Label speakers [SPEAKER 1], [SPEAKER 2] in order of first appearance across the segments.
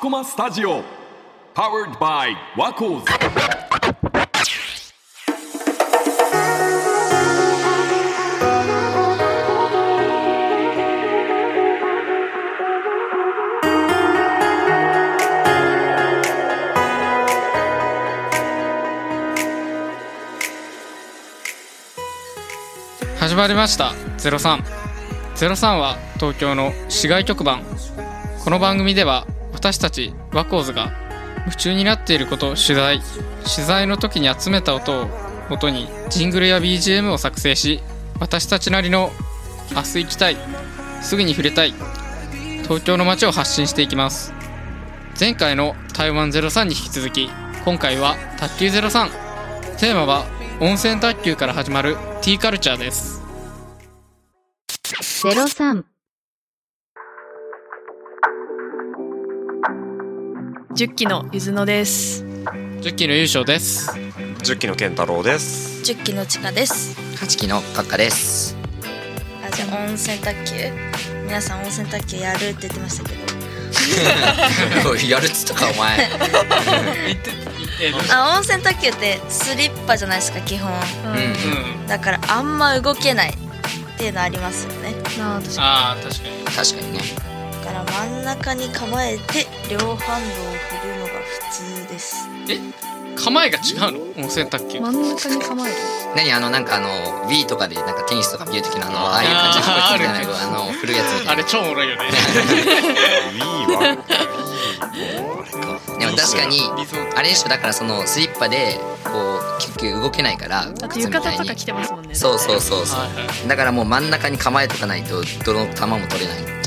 [SPEAKER 1] コマスタジオ。Powered by ワコーズ
[SPEAKER 2] 始まりました。03 03は東京の市外局番。この番組では私たちワコーズが夢中になっていることを取材取材の時に集めた音を元にジングルや BGM を作成し私たちなりの明日行きたいすぐに触れたい東京の街を発信していきます。前回の台湾03に引き続き今回は卓球03テーマは温泉卓球から始まる T カルチャーです。
[SPEAKER 3] 03
[SPEAKER 4] 10期のゆずのです
[SPEAKER 2] 10期の優勝です
[SPEAKER 5] 十期の健太郎です。
[SPEAKER 6] 十期のちかです。
[SPEAKER 7] 八期のカッカです。
[SPEAKER 6] あ、じゃあ温泉卓球？皆さん温泉卓球やるって言ってましたけど。
[SPEAKER 7] やるっつったかお前。
[SPEAKER 6] あ、温泉卓球ってスリッパじゃないですか基本。
[SPEAKER 7] うん。
[SPEAKER 6] だからあんま動けないっていうのありますよね。
[SPEAKER 4] あ確か
[SPEAKER 2] に
[SPEAKER 7] 確かにね。
[SPEAKER 6] だから真ん中に構えて両ハンドを振るのが普通です。
[SPEAKER 2] 構えが違うの？温泉卓球
[SPEAKER 4] に真ん中に構える。
[SPEAKER 7] 何？あのなんかあの Wii とかでなんかテニスとか見るときの？あのあ
[SPEAKER 2] あ
[SPEAKER 7] いう感じのこいつみたい
[SPEAKER 2] ある
[SPEAKER 7] なあの振るやつみたいな。
[SPEAKER 2] あれ超おもろいよね。
[SPEAKER 5] Wii は。
[SPEAKER 7] でも確かにあれでしょ？だからそのスリッパでこうキュッキュ動けないから。
[SPEAKER 4] あと浴衣とか着
[SPEAKER 7] て。
[SPEAKER 4] てますもんね
[SPEAKER 7] そうそうそうそう。
[SPEAKER 2] はいはい。
[SPEAKER 7] だからもう真ん中に構えとかないとどの球も取れない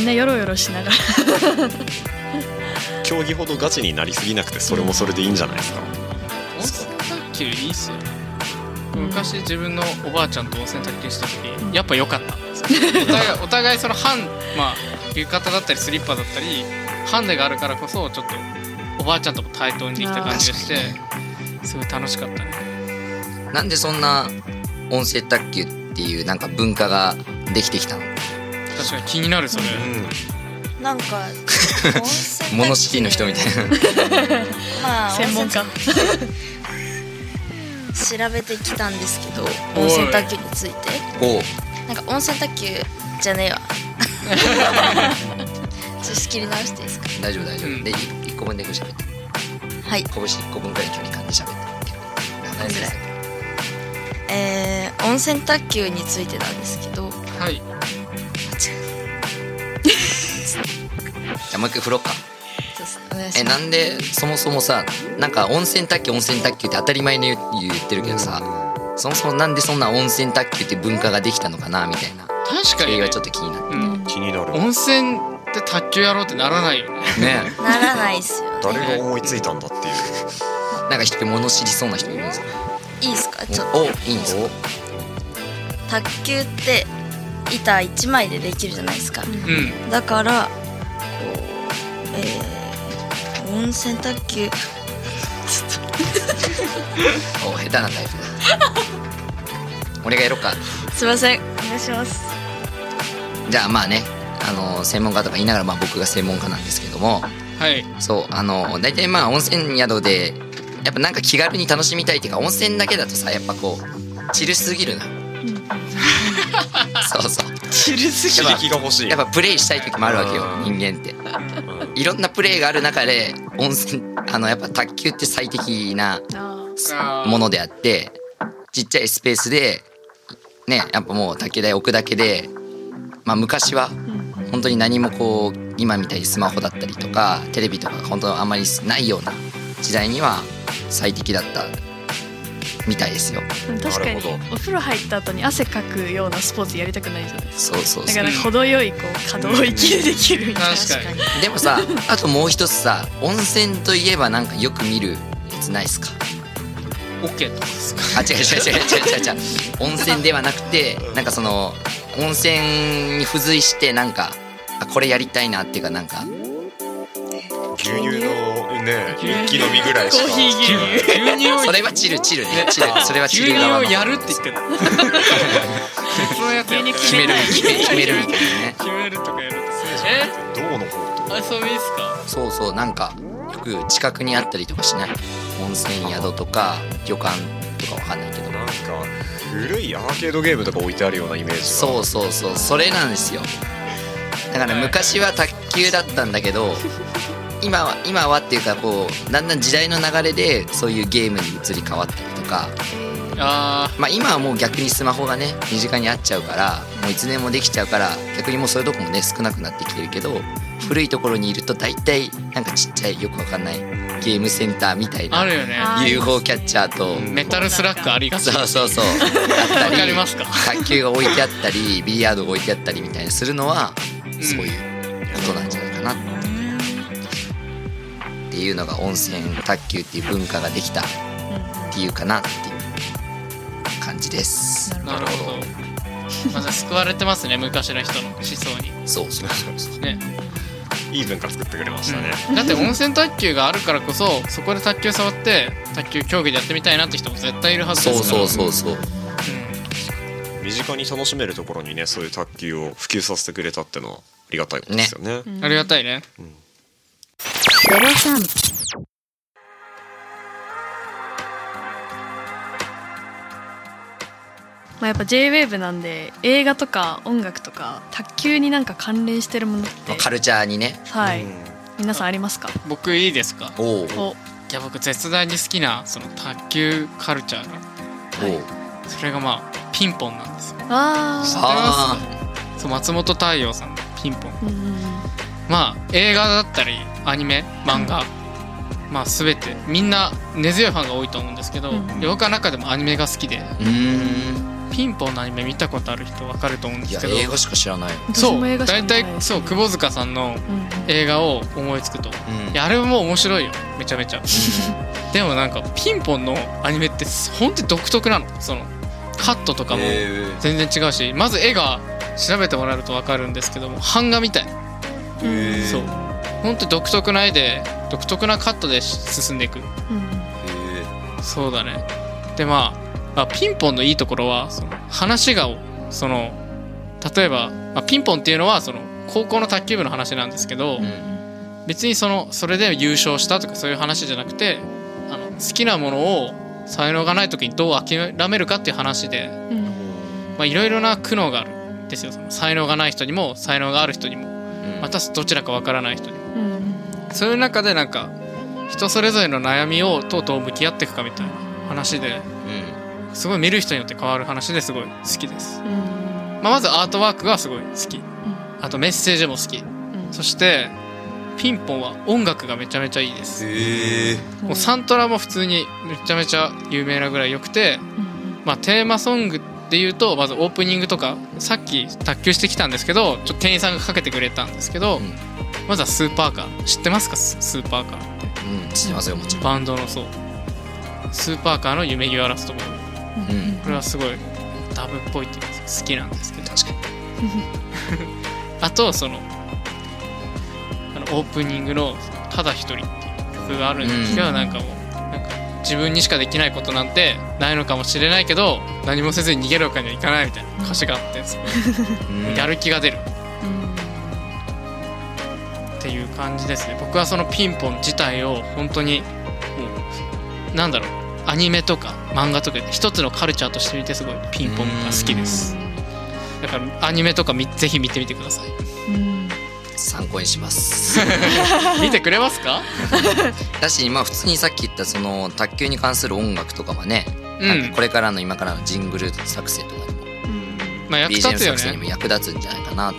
[SPEAKER 7] んな
[SPEAKER 4] ヨロヨロしながら。
[SPEAKER 5] 競技ほどガチになりすぎなくてそれもそれでいいんじゃないですか？
[SPEAKER 2] 温泉卓球いいっすよ。ね昔自分のおばあちゃんと温泉卓球した時やっぱ良かったんですよ。お互いお互いそのハンまあ浴衣だったりスリッパだったりハンデがあるからこそちょっとおばあちゃんとも対等にできた感じがしてすごい楽しかったね。
[SPEAKER 7] なんでそんな温泉卓球っていうなんか文化ができてきたの？
[SPEAKER 2] 確かに気になるそれ、
[SPEAKER 6] なんか 温泉卓球
[SPEAKER 7] モノシティの人みたいな。
[SPEAKER 6] まあ
[SPEAKER 4] 専門家。
[SPEAKER 6] 調べてきたんですけど温泉卓球について。なんか温泉卓球じゃねえわ。ちょっと仕切り直していいですか？
[SPEAKER 7] 大丈夫大丈夫、
[SPEAKER 2] うん。
[SPEAKER 7] で1個分で喋って。
[SPEAKER 6] はい。
[SPEAKER 7] 拳1個分くらい距離感で喋って。長いですね
[SPEAKER 6] えー、温泉卓球についてなんですけど。
[SPEAKER 2] はい
[SPEAKER 7] ゃあもう一回振ろうかえなんでそもそもさなんか温泉卓球温泉卓球って当たり前に言ってるけどさそもそもなんでそんな温泉卓球って文化ができたのかなみたいな。
[SPEAKER 2] 確かに、ね
[SPEAKER 7] ちょっと気になって。
[SPEAKER 2] うん、
[SPEAKER 5] 気になる。
[SPEAKER 2] 温泉で卓球やろうってならないよね。
[SPEAKER 7] ね。
[SPEAKER 6] ならないっすよ
[SPEAKER 5] 誰
[SPEAKER 6] ね
[SPEAKER 5] が思いついたんだっていう。
[SPEAKER 7] なんか一人物知りそうな人いるんですか？
[SPEAKER 6] いいですか？ちょっと。
[SPEAKER 7] おいいんですか？
[SPEAKER 6] 卓球って板1枚でできるじゃないですか。
[SPEAKER 2] うん。
[SPEAKER 6] だからえー、温泉卓球。
[SPEAKER 7] お下手なタイプだ。俺がやろうか。
[SPEAKER 6] すいません。お願いします。
[SPEAKER 7] じゃあまあねあの専門家とか言いながらまあ僕が専門家なんですけども。
[SPEAKER 2] はい。
[SPEAKER 7] そうあの大体まあ温泉宿でやっぱなんか気軽に楽しみたいっていうか温泉だけだとさやっぱこうチルすぎるな、そうそう。
[SPEAKER 4] チルす
[SPEAKER 5] 刺激が欲しい。
[SPEAKER 7] やっぱプレイしたい時もあるわけよ
[SPEAKER 5] うん。
[SPEAKER 7] 人間って。
[SPEAKER 5] うん。
[SPEAKER 7] いろんなプレイがある中で温泉あのやっぱ卓球って最適なものであってちっちゃいスペースでねやっぱもう卓球台置くだけでまあ昔は本当に何もこう今みたいにスマホだったりとかテレビとか本当あんまりないような時代には最適だったみたいですよ。
[SPEAKER 4] 確かに
[SPEAKER 5] なるほど。
[SPEAKER 4] お風呂入った後に汗かくようなスポーツやりたくないじゃないです
[SPEAKER 7] そうそうそう。
[SPEAKER 4] かだから程よいこう可動域でできるみたいな。
[SPEAKER 2] 確かに。
[SPEAKER 7] でもさあともう一つさ温泉といえばなんかよく見るやつないっすか？
[SPEAKER 2] オッケーですか？
[SPEAKER 7] あ違う違う違う違う違う違う。温泉ではなくてなんかその温泉に付随してなんかあこれやりたいなっていうかなんか。
[SPEAKER 5] 牛乳のね一気飲みぐらいしか。
[SPEAKER 4] コーヒー牛乳。
[SPEAKER 2] 牛乳を
[SPEAKER 7] それはチルチルね。チルそれはチ
[SPEAKER 2] 牛乳
[SPEAKER 7] ル側の。
[SPEAKER 2] をやるって言ってた。別のやつや
[SPEAKER 4] 牛乳
[SPEAKER 7] 決める決め決めるみたいなね。
[SPEAKER 2] 決めるとかやるとえ？
[SPEAKER 5] 銅の方と
[SPEAKER 2] 遊びっすか。
[SPEAKER 7] そうそうなんかよく近くにあったりとかしない？温泉宿とか旅館とかわかんないけど。
[SPEAKER 5] なんか古いアーケードゲームとか置いてあるようなイメージが。
[SPEAKER 7] そうそうそうそれなんですよ。だから昔は卓球だったんだけど今は今はっていうかこうだんだん時代の流れでそういうゲームに移り変わったりとか。
[SPEAKER 2] あ
[SPEAKER 7] まあ今はもう逆にスマホがね身近にあっちゃうからもういつでもできちゃうから逆にもうそういうとこもね少なくなってきてるけど古いところにいると大体なんかちっちゃいよくわかんないゲームセンターみたいな
[SPEAKER 2] ーあるよね。
[SPEAKER 4] あ
[SPEAKER 7] UFO キャッチャーと
[SPEAKER 2] メタルスラッグありがち。
[SPEAKER 7] そうそうそう。あった
[SPEAKER 2] わ
[SPEAKER 7] り
[SPEAKER 2] かりますか？
[SPEAKER 7] 卓球が置いてあったりビリヤードが置いてあったりみたいなするのはそういうことなんじゃないかな。っていうのが温泉卓球っていう文化ができたっていうかなっていう感じです。
[SPEAKER 2] なるほど。まだ救われてますね昔の人の思想に。
[SPEAKER 7] そうそうそうそう。
[SPEAKER 2] ね。
[SPEAKER 5] いい文化作ってくれましたね、
[SPEAKER 2] だって温泉卓球があるからこそそこで卓球触って卓球競技でやってみたいなって人も絶対いるはずで
[SPEAKER 7] そう
[SPEAKER 2] すから。
[SPEAKER 7] そうそうそう
[SPEAKER 5] 身近に楽しめるところにねそういう卓球を普及させてくれたってのはありがたいことですよね。
[SPEAKER 2] うん。ありがたいね
[SPEAKER 4] まあ、やっぱ JWAVE なんで映画とか音楽とか卓球になんか関連してるものって
[SPEAKER 7] カルチャーにね。
[SPEAKER 4] はい、
[SPEAKER 5] うん。
[SPEAKER 4] 皆さんありますか？
[SPEAKER 2] 僕いいですか？
[SPEAKER 7] おう。
[SPEAKER 4] お。
[SPEAKER 2] いや僕絶大に好きなその卓球カルチャーが
[SPEAKER 7] おう。
[SPEAKER 2] それがまあピンポンなんですよ。
[SPEAKER 4] あ
[SPEAKER 2] 知って
[SPEAKER 7] あ
[SPEAKER 2] ますそう松本太陽さんのピンポン。
[SPEAKER 4] ーうんうんうん
[SPEAKER 2] まあ映画だったりアニメ漫画、まあ全てみんな根強いファンが多いと思うんですけど、
[SPEAKER 4] うん
[SPEAKER 2] で僕は中でもアニメが好きで
[SPEAKER 7] うーん。
[SPEAKER 2] ピンポンのアニメ見たことある人わかると思うんですけど
[SPEAKER 7] 映画しか知らない。
[SPEAKER 4] 私
[SPEAKER 2] そう
[SPEAKER 4] も映画しか
[SPEAKER 2] 大体そう窪塚さんの映画を思いつくと
[SPEAKER 7] うん。
[SPEAKER 2] いやあれも面白いよめちゃめちゃ。でもなんかピンポンのアニメって本当に独特なの。そのカットとかも
[SPEAKER 7] へ
[SPEAKER 2] 全然違うしまず絵が調べてもらえると分かるんですけども版画みたい
[SPEAKER 7] ー
[SPEAKER 2] そう。本当に独特な絵で独特なカットで進んでいく。
[SPEAKER 4] うん。
[SPEAKER 2] そうだね。でまあ、まあ、ピンポンのいいところはその話がその例えば、まあ、ピンポンっていうのはその高校の卓球部の話なんですけど、
[SPEAKER 7] うん
[SPEAKER 2] 別にそのそれで優勝したとかそういう話じゃなくてあの好きなものを才能がない時にどう諦めるかっていう話でいろいろな苦悩がある。んですよ。その才能がない人にも才能がある人にも。
[SPEAKER 7] うん
[SPEAKER 2] またどちらかわからない人に。も
[SPEAKER 4] うん。
[SPEAKER 2] そういう中でなんか人それぞれの悩みをとうとう向き合っていくかみたいな話で
[SPEAKER 7] うん。
[SPEAKER 2] すごい見る人によって変わる話ですごい好きです、
[SPEAKER 4] うん。
[SPEAKER 2] まあ、まずアートワークがすごい好き。あとメッセージも好き。
[SPEAKER 4] うん。
[SPEAKER 2] そしてピンポンは音楽がめちゃめちゃいいです。もうサントラも普通にめちゃめちゃ有名なぐらい良くて、
[SPEAKER 4] うん。
[SPEAKER 2] まあ、テーマソングで言うとまずオープニングとかさっき卓球してきたんですけどちょっと店員さんがかけてくれたんですけど、
[SPEAKER 7] うん。
[SPEAKER 2] まずはスーパーカー。知ってますか？ススーパーカーって。
[SPEAKER 7] うん知ってますよもちろん。
[SPEAKER 2] バンドのそう。スーパーカーの夢際ラストボール。
[SPEAKER 7] うん。
[SPEAKER 2] これはすごいダブっぽいっていうか好きなんですけど。
[SPEAKER 7] 確かに。
[SPEAKER 2] あとそのあのオープニングの「ただ一人」っていう曲があるんですけど、
[SPEAKER 7] うん。
[SPEAKER 2] なんかもう自分にしかできないことなんてないのかもしれないけど何もせずに逃げるわけにはいかないみたいな歌詞があってすごいやる気が出る。っていう感じですね。僕はそのピンポン自体を本当にもうなんだろう。アニメとか漫画とか一つのカルチャーとして見てすごいピンポンが好きです。だからアニメとかみぜひ見てみてください。
[SPEAKER 4] うん
[SPEAKER 7] 参考にします。
[SPEAKER 2] 見てくれますか？
[SPEAKER 7] だしまあ普通にさっき言ったその卓球に関する音楽とかもね、
[SPEAKER 2] うん。
[SPEAKER 7] なんかこれからの今からのジングル作成とかにも
[SPEAKER 2] まあ役立つよ
[SPEAKER 7] 作成にも
[SPEAKER 2] ね
[SPEAKER 7] 役立つんじゃないかなって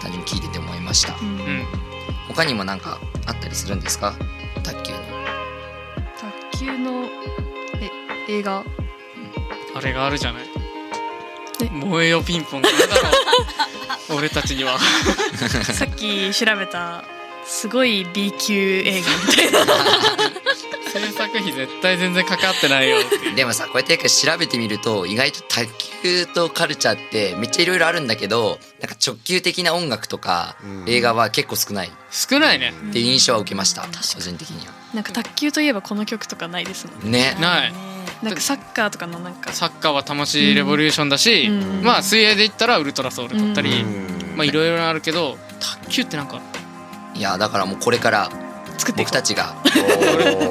[SPEAKER 7] 単純に聞いてて思いました。
[SPEAKER 2] うん。
[SPEAKER 7] 他にもなんかあったりするんですか？卓球の。
[SPEAKER 4] 卓球のえ映画？
[SPEAKER 2] あれがあるじゃない。
[SPEAKER 4] え？
[SPEAKER 2] 燃えよピンポンだろう 俺たちには。
[SPEAKER 4] さっき調べたすごい B 級映画みたいな。
[SPEAKER 2] 制作費絶対全然かかってないよ
[SPEAKER 7] でもさこうやって調べてみると意外と卓球とカルチャーってめっちゃいろいろあるんだけどなんか直球的な音楽とか
[SPEAKER 5] うん。
[SPEAKER 7] 映画は結構少ない。っ
[SPEAKER 2] 少ないね。
[SPEAKER 7] ていう印象は受けました個人的には。
[SPEAKER 4] なんか卓球といえばこの曲とかないですもん
[SPEAKER 7] ね。
[SPEAKER 2] ない
[SPEAKER 4] なんかサッカーとかのなんか
[SPEAKER 2] サッカーは魂レボリューションだし、
[SPEAKER 4] うん。
[SPEAKER 2] まあ水泳で言ったらウルトラソウルだったり、
[SPEAKER 5] うん。
[SPEAKER 2] まあいろいろあるけど卓球ってなんか
[SPEAKER 7] いやだからもうこれから
[SPEAKER 4] 作っていこ
[SPEAKER 7] 僕たちが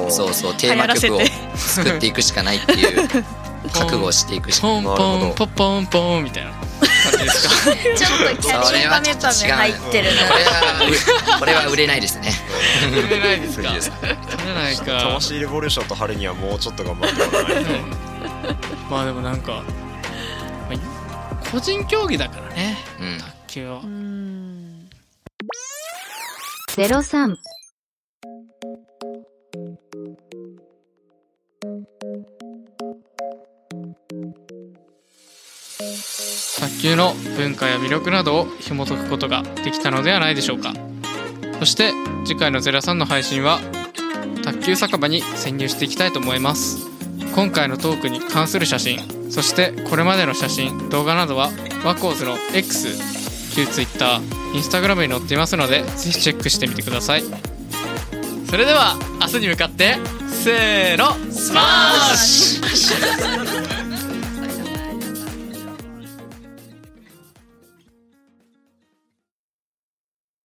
[SPEAKER 7] そうそうテーマ曲を作っていくしかないっていう覚悟をしていくしか
[SPEAKER 2] ポンポ
[SPEAKER 5] なるほど。
[SPEAKER 2] ンポンポンポンみたいな感じです
[SPEAKER 6] ちょっとキャッチーパメパメ入ってる
[SPEAKER 7] これはこれは売れない。ですね
[SPEAKER 2] 売れない。ですか売れない。か
[SPEAKER 5] 魂レボリューションと春にはもうちょっと頑張ってもらわない。と
[SPEAKER 2] まあでもなんか、個人競技だからね卓球は
[SPEAKER 3] ゼロ三
[SPEAKER 2] 球の文化や魅力などを紐解くことができたのではないでしょうか。そして次回の「ゼロさんの配信は卓球酒場に潜入していきたいと思います。今回のトークに関する写真そしてこれまでの写真動画などはワコーズの X 旧 Twitter、Instagram に載っていますのでぜひチェックしてみてください。それでは明日に向かってせーのスマッシュ！